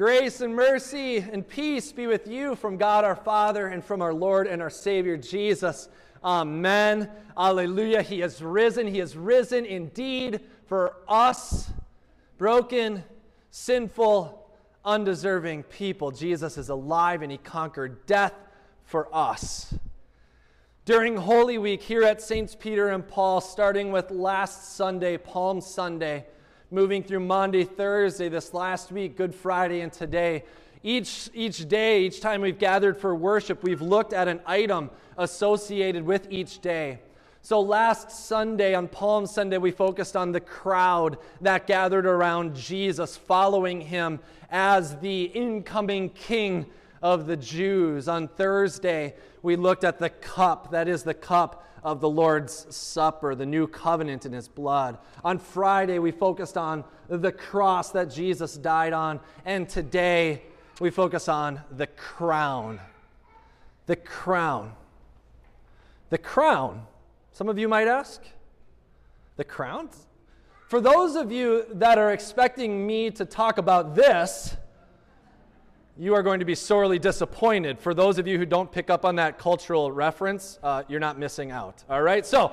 Grace and mercy and peace be with you from God our Father and from our Lord and our Savior Jesus. Amen. Alleluia. He has risen. He has risen indeed for us, broken, sinful, undeserving people. Jesus is alive and he conquered death for us. During Holy Week here at Saints Peter and Paul, starting with last Sunday, Palm Sunday, moving through Monday, Thursday, this last week, Good Friday, and today. Each, each day, each time we've gathered for worship, we've looked at an item associated with each day. So last Sunday, on Palm Sunday, we focused on the crowd that gathered around Jesus, following him as the incoming king of the Jews. On Thursday, we looked at the cup, that is the cup of the Lord's Supper, the new covenant in his blood. On Friday, we focused on the cross that Jesus died on. And today, we focus on the crown. The crown. The crown. Some of you might ask, the crown? For those of you that are expecting me to talk about this, you are going to be sorely disappointed. For those of you who don't pick up on that cultural reference, uh, you're not missing out. All right? So,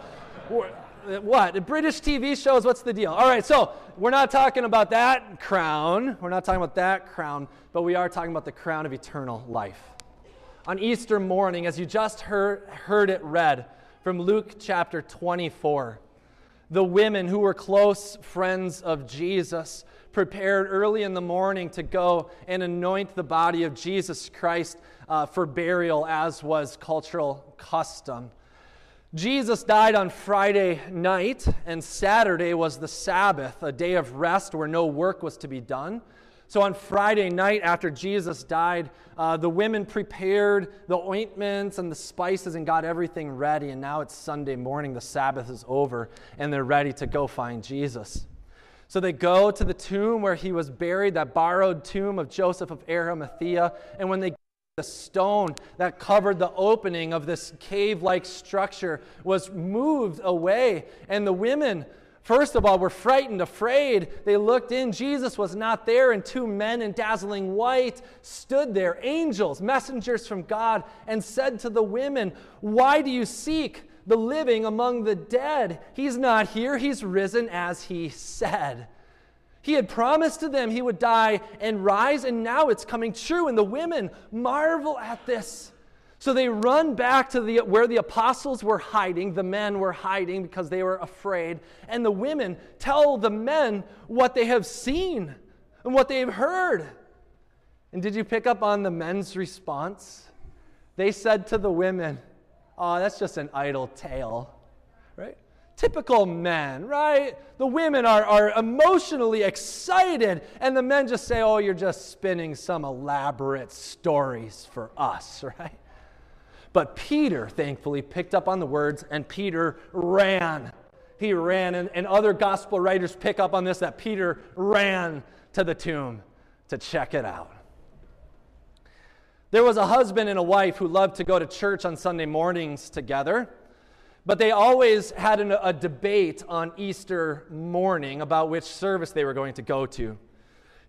what? British TV shows, what's the deal? All right, so we're not talking about that crown. We're not talking about that crown, but we are talking about the crown of eternal life. On Easter morning, as you just heard, heard it read from Luke chapter 24, the women who were close friends of Jesus prepared early in the morning to go and anoint the body of Jesus Christ uh, for burial, as was cultural custom. Jesus died on Friday night, and Saturday was the Sabbath, a day of rest where no work was to be done. So on Friday night, after Jesus died, uh, the women prepared the ointments and the spices and got everything ready. And now it's Sunday morning, the Sabbath is over, and they're ready to go find Jesus. So they go to the tomb where he was buried, that borrowed tomb of Joseph of Arimathea. And when they the stone that covered the opening of this cave like structure was moved away. And the women, first of all, were frightened, afraid. They looked in. Jesus was not there, and two men in dazzling white stood there, angels, messengers from God, and said to the women, Why do you seek the living among the dead? He's not here, he's risen as he said. He had promised to them he would die and rise, and now it's coming true. And the women marvel at this. So they run back to the, where the apostles were hiding. The men were hiding because they were afraid. And the women tell the men what they have seen and what they've heard. And did you pick up on the men's response? They said to the women, Oh, that's just an idle tale, right? Typical men, right? The women are, are emotionally excited, and the men just say, Oh, you're just spinning some elaborate stories for us, right? But Peter, thankfully, picked up on the words, and Peter ran. He ran, and, and other gospel writers pick up on this that Peter ran to the tomb to check it out. There was a husband and a wife who loved to go to church on Sunday mornings together. But they always had an, a debate on Easter morning about which service they were going to go to.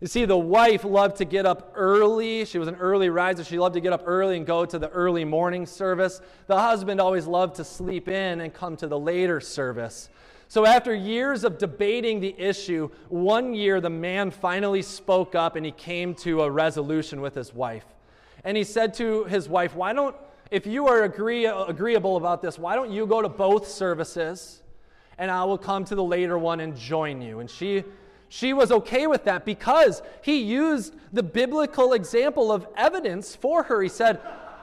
You see, the wife loved to get up early. She was an early riser. She loved to get up early and go to the early morning service. The husband always loved to sleep in and come to the later service. So, after years of debating the issue, one year the man finally spoke up and he came to a resolution with his wife. And he said to his wife, Why don't if you are agree, agreeable about this, why don't you go to both services and I will come to the later one and join you? And she, she was okay with that because he used the biblical example of evidence for her. He said,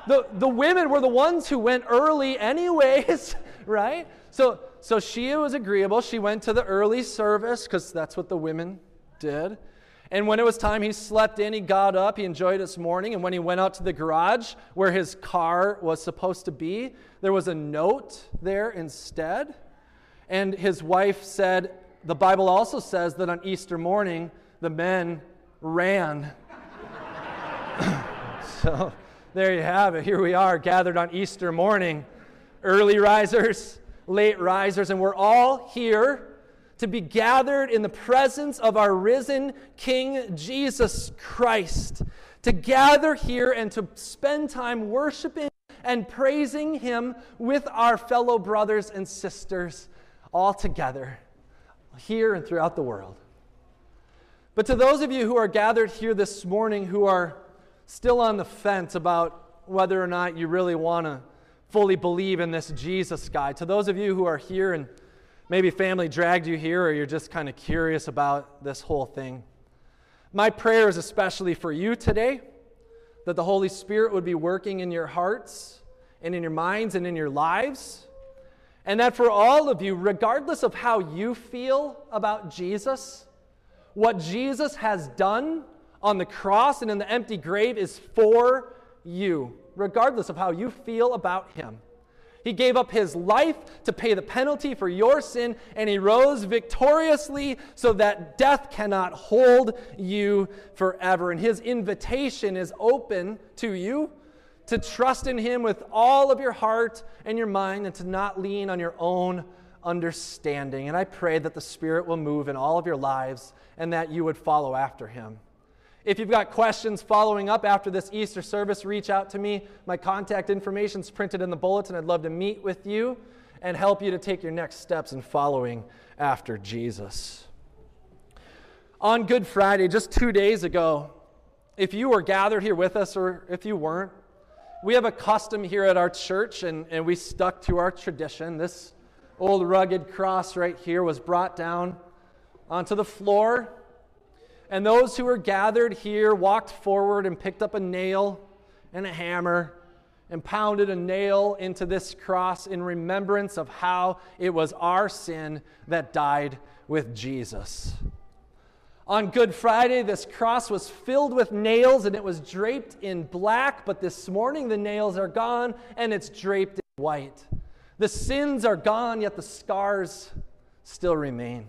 the, the women were the ones who went early, anyways, right? So, so she was agreeable. She went to the early service because that's what the women did. And when it was time, he slept in, he got up, he enjoyed his morning. And when he went out to the garage where his car was supposed to be, there was a note there instead. And his wife said, The Bible also says that on Easter morning, the men ran. so there you have it. Here we are gathered on Easter morning, early risers, late risers, and we're all here to be gathered in the presence of our risen King Jesus Christ, to gather here and to spend time worshiping and praising Him with our fellow brothers and sisters all together, here and throughout the world. But to those of you who are gathered here this morning who are still on the fence about whether or not you really want to fully believe in this Jesus guy, to those of you who are here and maybe family dragged you here or you're just kind of curious about this whole thing, my prayer is especially for you today that the Holy Spirit would be working in your hearts and in your minds and in your lives. And that for all of you, regardless of how you feel about Jesus, what Jesus has done on the cross and in the empty grave is for you, regardless of how you feel about him. He gave up his life to pay the penalty for your sin, and he rose victoriously so that death cannot hold you forever. And his invitation is open to you to trust in him with all of your heart and your mind and to not lean on your own understanding. And I pray that the Spirit will move in all of your lives and that you would follow after him. If you've got questions following up after this Easter service, reach out to me. My contact information is printed in the bulletin. I'd love to meet with you and help you to take your next steps in following after Jesus. On Good Friday, just two days ago, if you were gathered here with us or if you weren't, we have a custom here at our church, and, and we stuck to our tradition. This old rugged cross right here was brought down onto the floor and those who were gathered here walked forward and picked up a nail and a hammer and pounded a nail into this cross in remembrance of how it was our sin that died with Jesus. On Good Friday, this cross was filled with nails and it was draped in black, but this morning the nails are gone and it's draped in white. The sins are gone, yet the scars still remain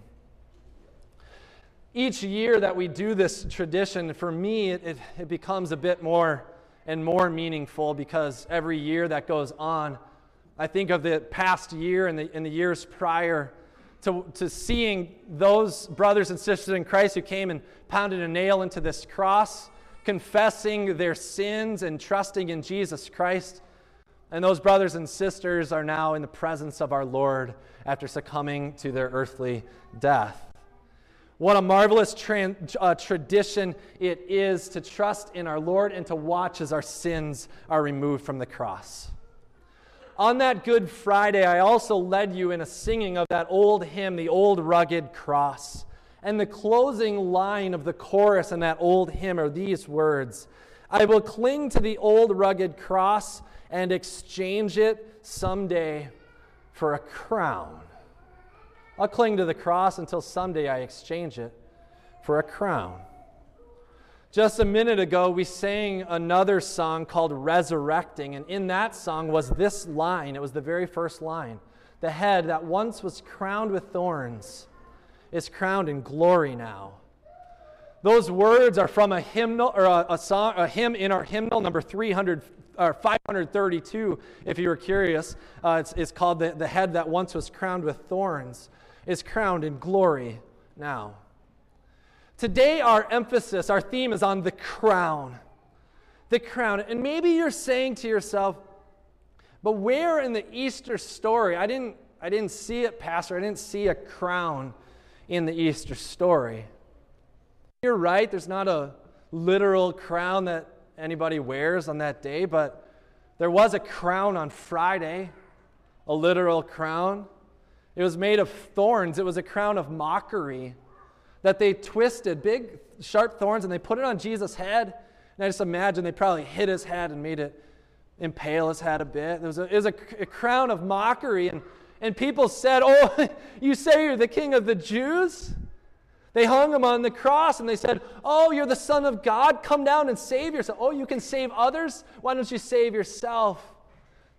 each year that we do this tradition, for me, it, it, becomes a bit more and more meaningful because every year that goes on, I think of the past year and the, and the years prior to, to seeing those brothers and sisters in Christ who came and pounded a nail into this cross, confessing their sins and trusting in Jesus Christ. And those brothers and sisters are now in the presence of our Lord after succumbing to their earthly death. What a marvelous tra- uh, tradition it is to trust in our Lord and to watch as our sins are removed from the cross. On that Good Friday, I also led you in a singing of that old hymn, The Old Rugged Cross. And the closing line of the chorus in that old hymn are these words I will cling to the old rugged cross and exchange it someday for a crown. I'll cling to the cross until someday I exchange it for a crown. Just a minute ago, we sang another song called Resurrecting, and in that song was this line. It was the very first line. The head that once was crowned with thorns is crowned in glory now. Those words are from a hymnal or a, a song, a hymn in our hymnal number 300 or 532. If you were curious, uh, it's, it's called the, the head that once was crowned with thorns is crowned in glory now. Today, our emphasis, our theme is on the crown. The crown. And maybe you're saying to yourself, but where in the Easter story? I didn't, I didn't see it, Pastor. I didn't see a crown in the Easter story. You're right, there's not a literal crown that anybody wears on that day, but there was a crown on Friday, a literal crown. It was made of thorns. It was a crown of mockery that they twisted, big, sharp thorns, and they put it on Jesus' head. And I just imagine they probably hit his head and made it impale his head a bit. It was a, it was a, a crown of mockery. And, and people said, Oh, you say you're the king of the Jews? They hung him on the cross and they said, Oh, you're the Son of God. Come down and save yourself. Oh, you can save others? Why don't you save yourself?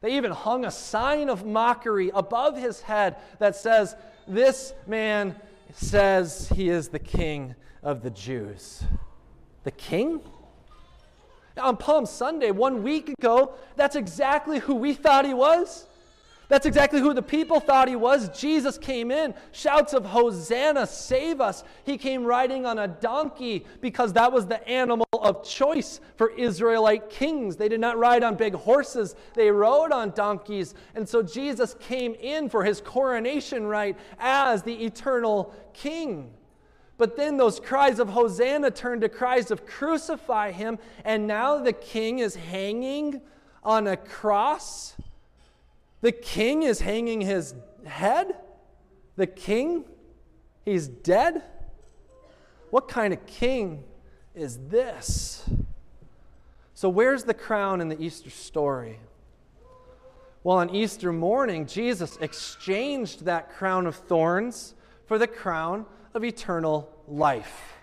They even hung a sign of mockery above his head that says, This man says he is the king of the Jews. The king? On Palm Sunday, one week ago, that's exactly who we thought he was. That's exactly who the people thought he was. Jesus came in, shouts of Hosanna, save us. He came riding on a donkey because that was the animal of choice for Israelite kings. They did not ride on big horses, they rode on donkeys. And so Jesus came in for his coronation rite as the eternal king. But then those cries of Hosanna turned to cries of crucify him, and now the king is hanging on a cross. The king is hanging his head. The king, he's dead. What kind of king is this? So, where's the crown in the Easter story? Well, on Easter morning, Jesus exchanged that crown of thorns for the crown of eternal life.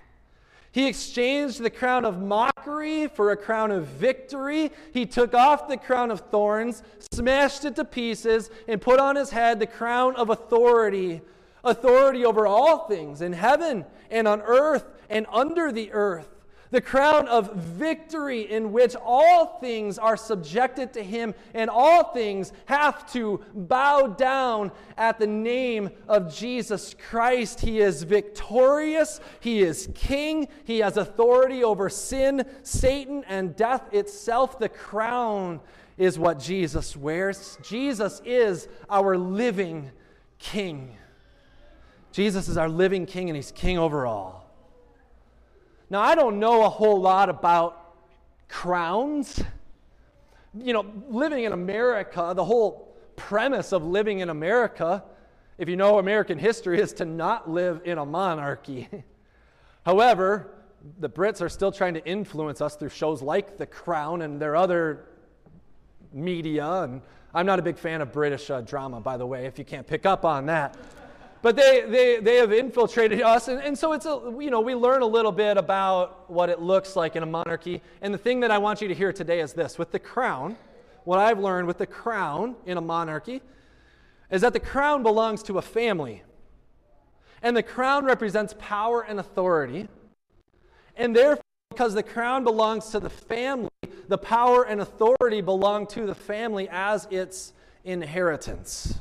He exchanged the crown of mockery for a crown of victory. He took off the crown of thorns, smashed it to pieces, and put on his head the crown of authority authority over all things in heaven and on earth and under the earth the crown of victory in which all things are subjected to him and all things have to bow down at the name of Jesus Christ. He is victorious, he is king, he has authority over sin, Satan, and death itself. The crown is what Jesus wears. Jesus is our living king. Jesus is our living king, and he's king over all. Now, I don't know a whole lot about crowns. You know, living in America, the whole premise of living in America, if you know American history, is to not live in a monarchy. However, the Brits are still trying to influence us through shows like The Crown and their other media. And I'm not a big fan of British uh, drama, by the way, if you can't pick up on that but they, they, they have infiltrated us. And, and so it's a, you know, we learn a little bit about what it looks like in a monarchy. And the thing that I want you to hear today is this with the crown, what I've learned with the crown in a monarchy is that the crown belongs to a family. And the crown represents power and authority. And therefore, because the crown belongs to the family, the power and authority belong to the family as its inheritance.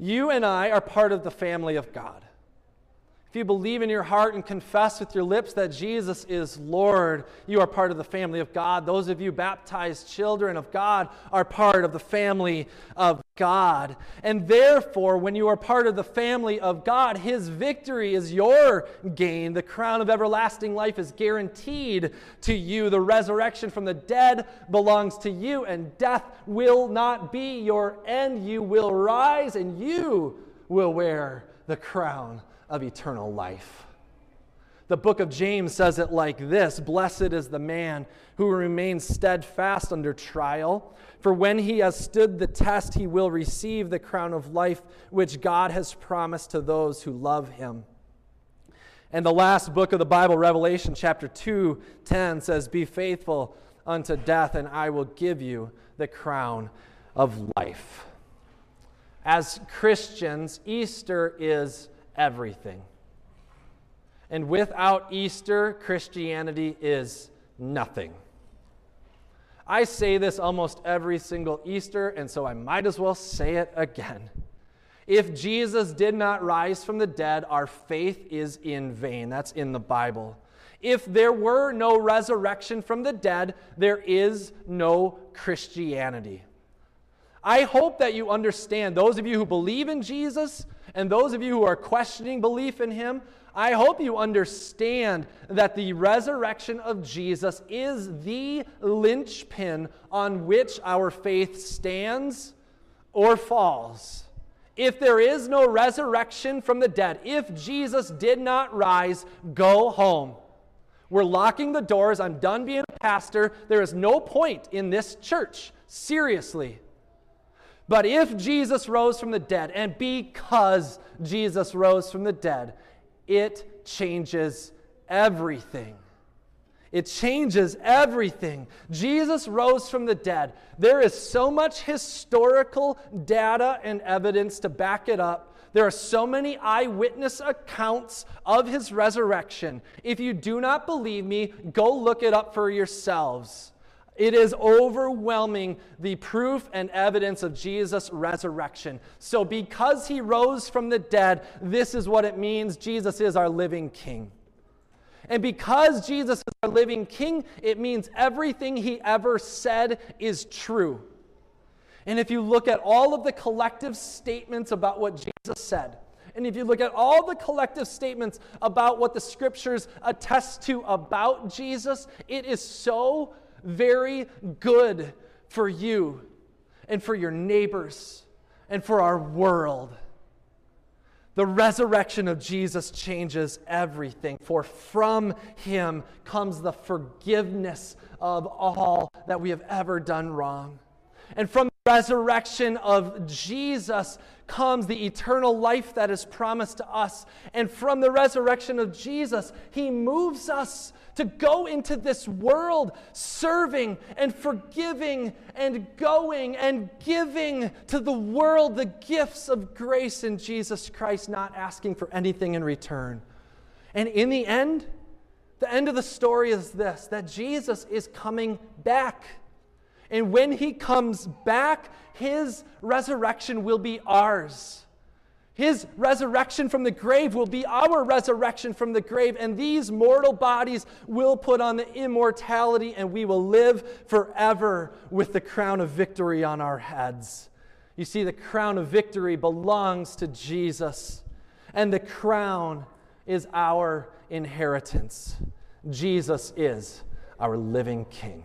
You and I are part of the family of God. If you believe in your heart and confess with your lips that Jesus is Lord, you are part of the family of God. Those of you baptized children of God are part of the family of God. And therefore, when you are part of the family of God, His victory is your gain. The crown of everlasting life is guaranteed to you. The resurrection from the dead belongs to you, and death will not be your end. You will rise, and you will wear the crown of eternal life. The book of James says it like this Blessed is the man who remains steadfast under trial, for when he has stood the test, he will receive the crown of life which God has promised to those who love him. And the last book of the Bible, Revelation chapter 2 10, says, Be faithful unto death, and I will give you the crown of life. As Christians, Easter is everything. And without Easter, Christianity is nothing. I say this almost every single Easter, and so I might as well say it again. If Jesus did not rise from the dead, our faith is in vain. That's in the Bible. If there were no resurrection from the dead, there is no Christianity. I hope that you understand, those of you who believe in Jesus and those of you who are questioning belief in him, I hope you understand that the resurrection of Jesus is the linchpin on which our faith stands or falls. If there is no resurrection from the dead, if Jesus did not rise, go home. We're locking the doors. I'm done being a pastor. There is no point in this church. Seriously. But if Jesus rose from the dead, and because Jesus rose from the dead, it changes everything. It changes everything. Jesus rose from the dead. There is so much historical data and evidence to back it up. There are so many eyewitness accounts of his resurrection. If you do not believe me, go look it up for yourselves. It is overwhelming the proof and evidence of Jesus' resurrection. So, because he rose from the dead, this is what it means Jesus is our living king. And because Jesus is our living king, it means everything he ever said is true. And if you look at all of the collective statements about what Jesus said, and if you look at all the collective statements about what the scriptures attest to about Jesus, it is so very good for you and for your neighbors and for our world. The resurrection of Jesus changes everything, for from him comes the forgiveness of all that we have ever done wrong. And from the resurrection of Jesus comes the eternal life that is promised to us. And from the resurrection of Jesus, he moves us to go into this world serving and forgiving and going and giving to the world the gifts of grace in Jesus Christ, not asking for anything in return. And in the end, the end of the story is this that Jesus is coming back. And when he comes back, his resurrection will be ours. His resurrection from the grave will be our resurrection from the grave, and these mortal bodies will put on the immortality, and we will live forever with the crown of victory on our heads. You see, the crown of victory belongs to Jesus, and the crown is our inheritance. Jesus is our living King.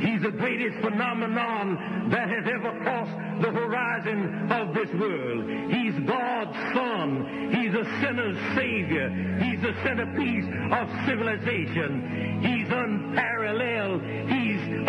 He's the greatest phenomenon that has ever crossed the horizon of this world. He's God's Son. He's a sinner's Savior. He's the centerpiece of civilization. He's unparalleled. He's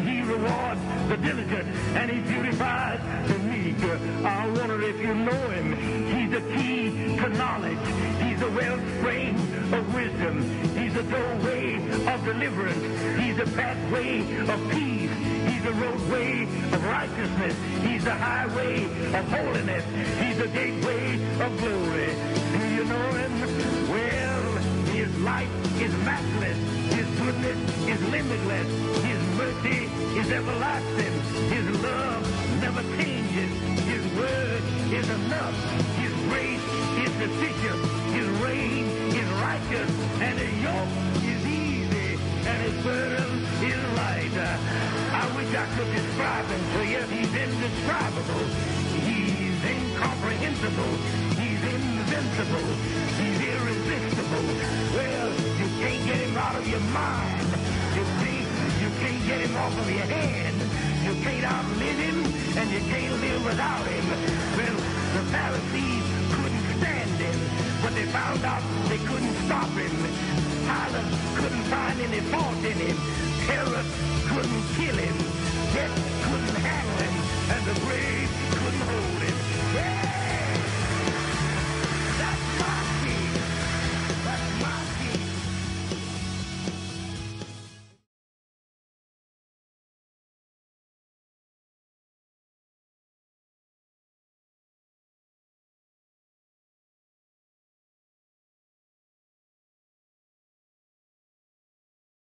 He rewards the diligent. And he beautifies the meek. I wonder if you know him. He's the key to knowledge. He's the wellspring of wisdom. He's the doorway of deliverance. He's the pathway of peace. He's the roadway of righteousness. He's the highway of holiness. He's the gateway of glory. Do you know him? Well, his light is matchless. Everlasting. His love never changes. His word is enough. His grace is sufficient. His reign is righteous. And his yoke is easy. And his burden is light. I wish I could describe him to you. He's indescribable. He's incomprehensible. He's invincible. He's irresistible. Well, you can't get him out of your mind get him off of your head. You can't outlive him, and you can't live without him. Well, the Pharisees couldn't stand him, but they found out they couldn't stop him. Pilate couldn't find any fault in him. Herod couldn't kill him. Death couldn't handle him, and the grave couldn't hold him. Yeah!